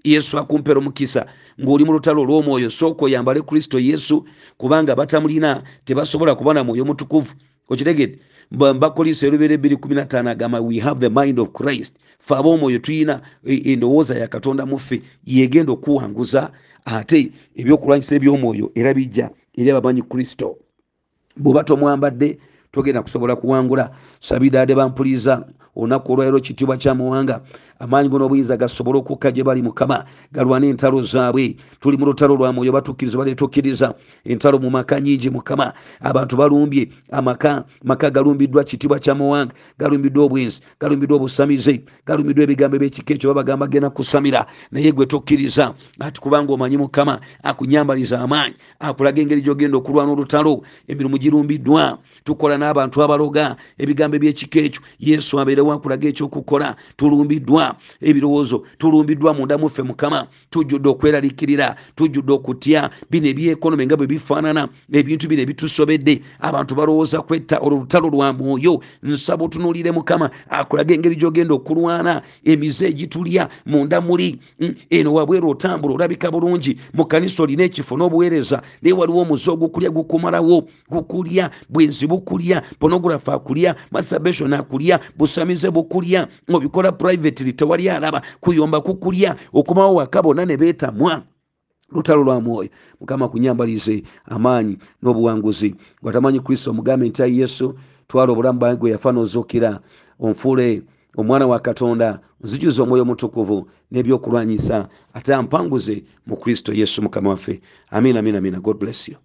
yesu akumpera omukisa ng'oli mu lutalo olw'omwoyo sooka oyambale kristo yesu kubanga batamulina tebasobola kuba na mwoyo mutukuvu. Okitegedde mbakoliso erubera ebiri kumi natano agamba we have the mind of christ. Fe ab'omwoyo tulina endowooza ya katonda muffe yegenda okuwanguza ate ebyokulwanyisa eby'omwoyo era bijja eri abamanyi kristo. Bw'oba tomwambadde togenda kusobola kuwangula. Sabidaade bampuliriza olunaku olwaliro kitiibwa kya muwanga. Amaanyi go n'obuyinza gasobole okukka gye bali mukama galwane entalo zaabwe. Tuli mu lutalo lwa mwoyo batukkiriza baleeta okkiriza entalo mu maka nyingi mukama abantu balumbye amaka. Maka galumbiddwa kitiibwa kya muwanga. Galumbiddwa obwenzi. Galumbiddwa obusamize. Galumbiddwa ebigambo ebyekika ekyo babagamba genda kusamira. Naye gwe tokkiriza. Ati kubanga omanyi mukama akunyambaliza amaanyi akulaga engeri gyogenda okulwana olutalo. Emirimu girumbiddwa tukola n'abantu abaloga ebigambo ebyekika ekyo. Yesu abeerewo akulaga ekyokukola tulumbiddwa. Ebirowoozo tulumbiddwa munda muffe mukama. Tujjudde okweraliikirira tujjudde okutya. Bino ebyekonomi nga bwe bifaanana ebintu bino ebitusobedde. Abantu balowooza kwetta olwo lutalo lwa mwoyo. Nsaba otunuulire mukama akulaga engeri gyogenda okulwana. Emize egitulya munda muli. Mm, eno wabweru otambula olabika bulungi. Mu kanisa olina ekifo n'obuweereza. Naye waliwo omuze ogukulya gukumalawo gukulya bwenzi bukulya ponografa akulya masturbation akulya busamize bukulya obikola privately tewali alaba kuyomba kukulya okumawo waka bonna ne beetamwa. Lutalo lwa mwoyo. Mukama kunyambalize amaanyi n'obuwanguzi. Gwatamanyi kristo omugambe nti ayi yesu twala obulamu bwange gwe yafa n'ozuukira. Onfuule omwana wa katonda nzijuza omwoyo omutukuvu n'ebyokulwanyisa ate ampanguze mu kristo yesu mukama waffe. Amina amina amina god bless you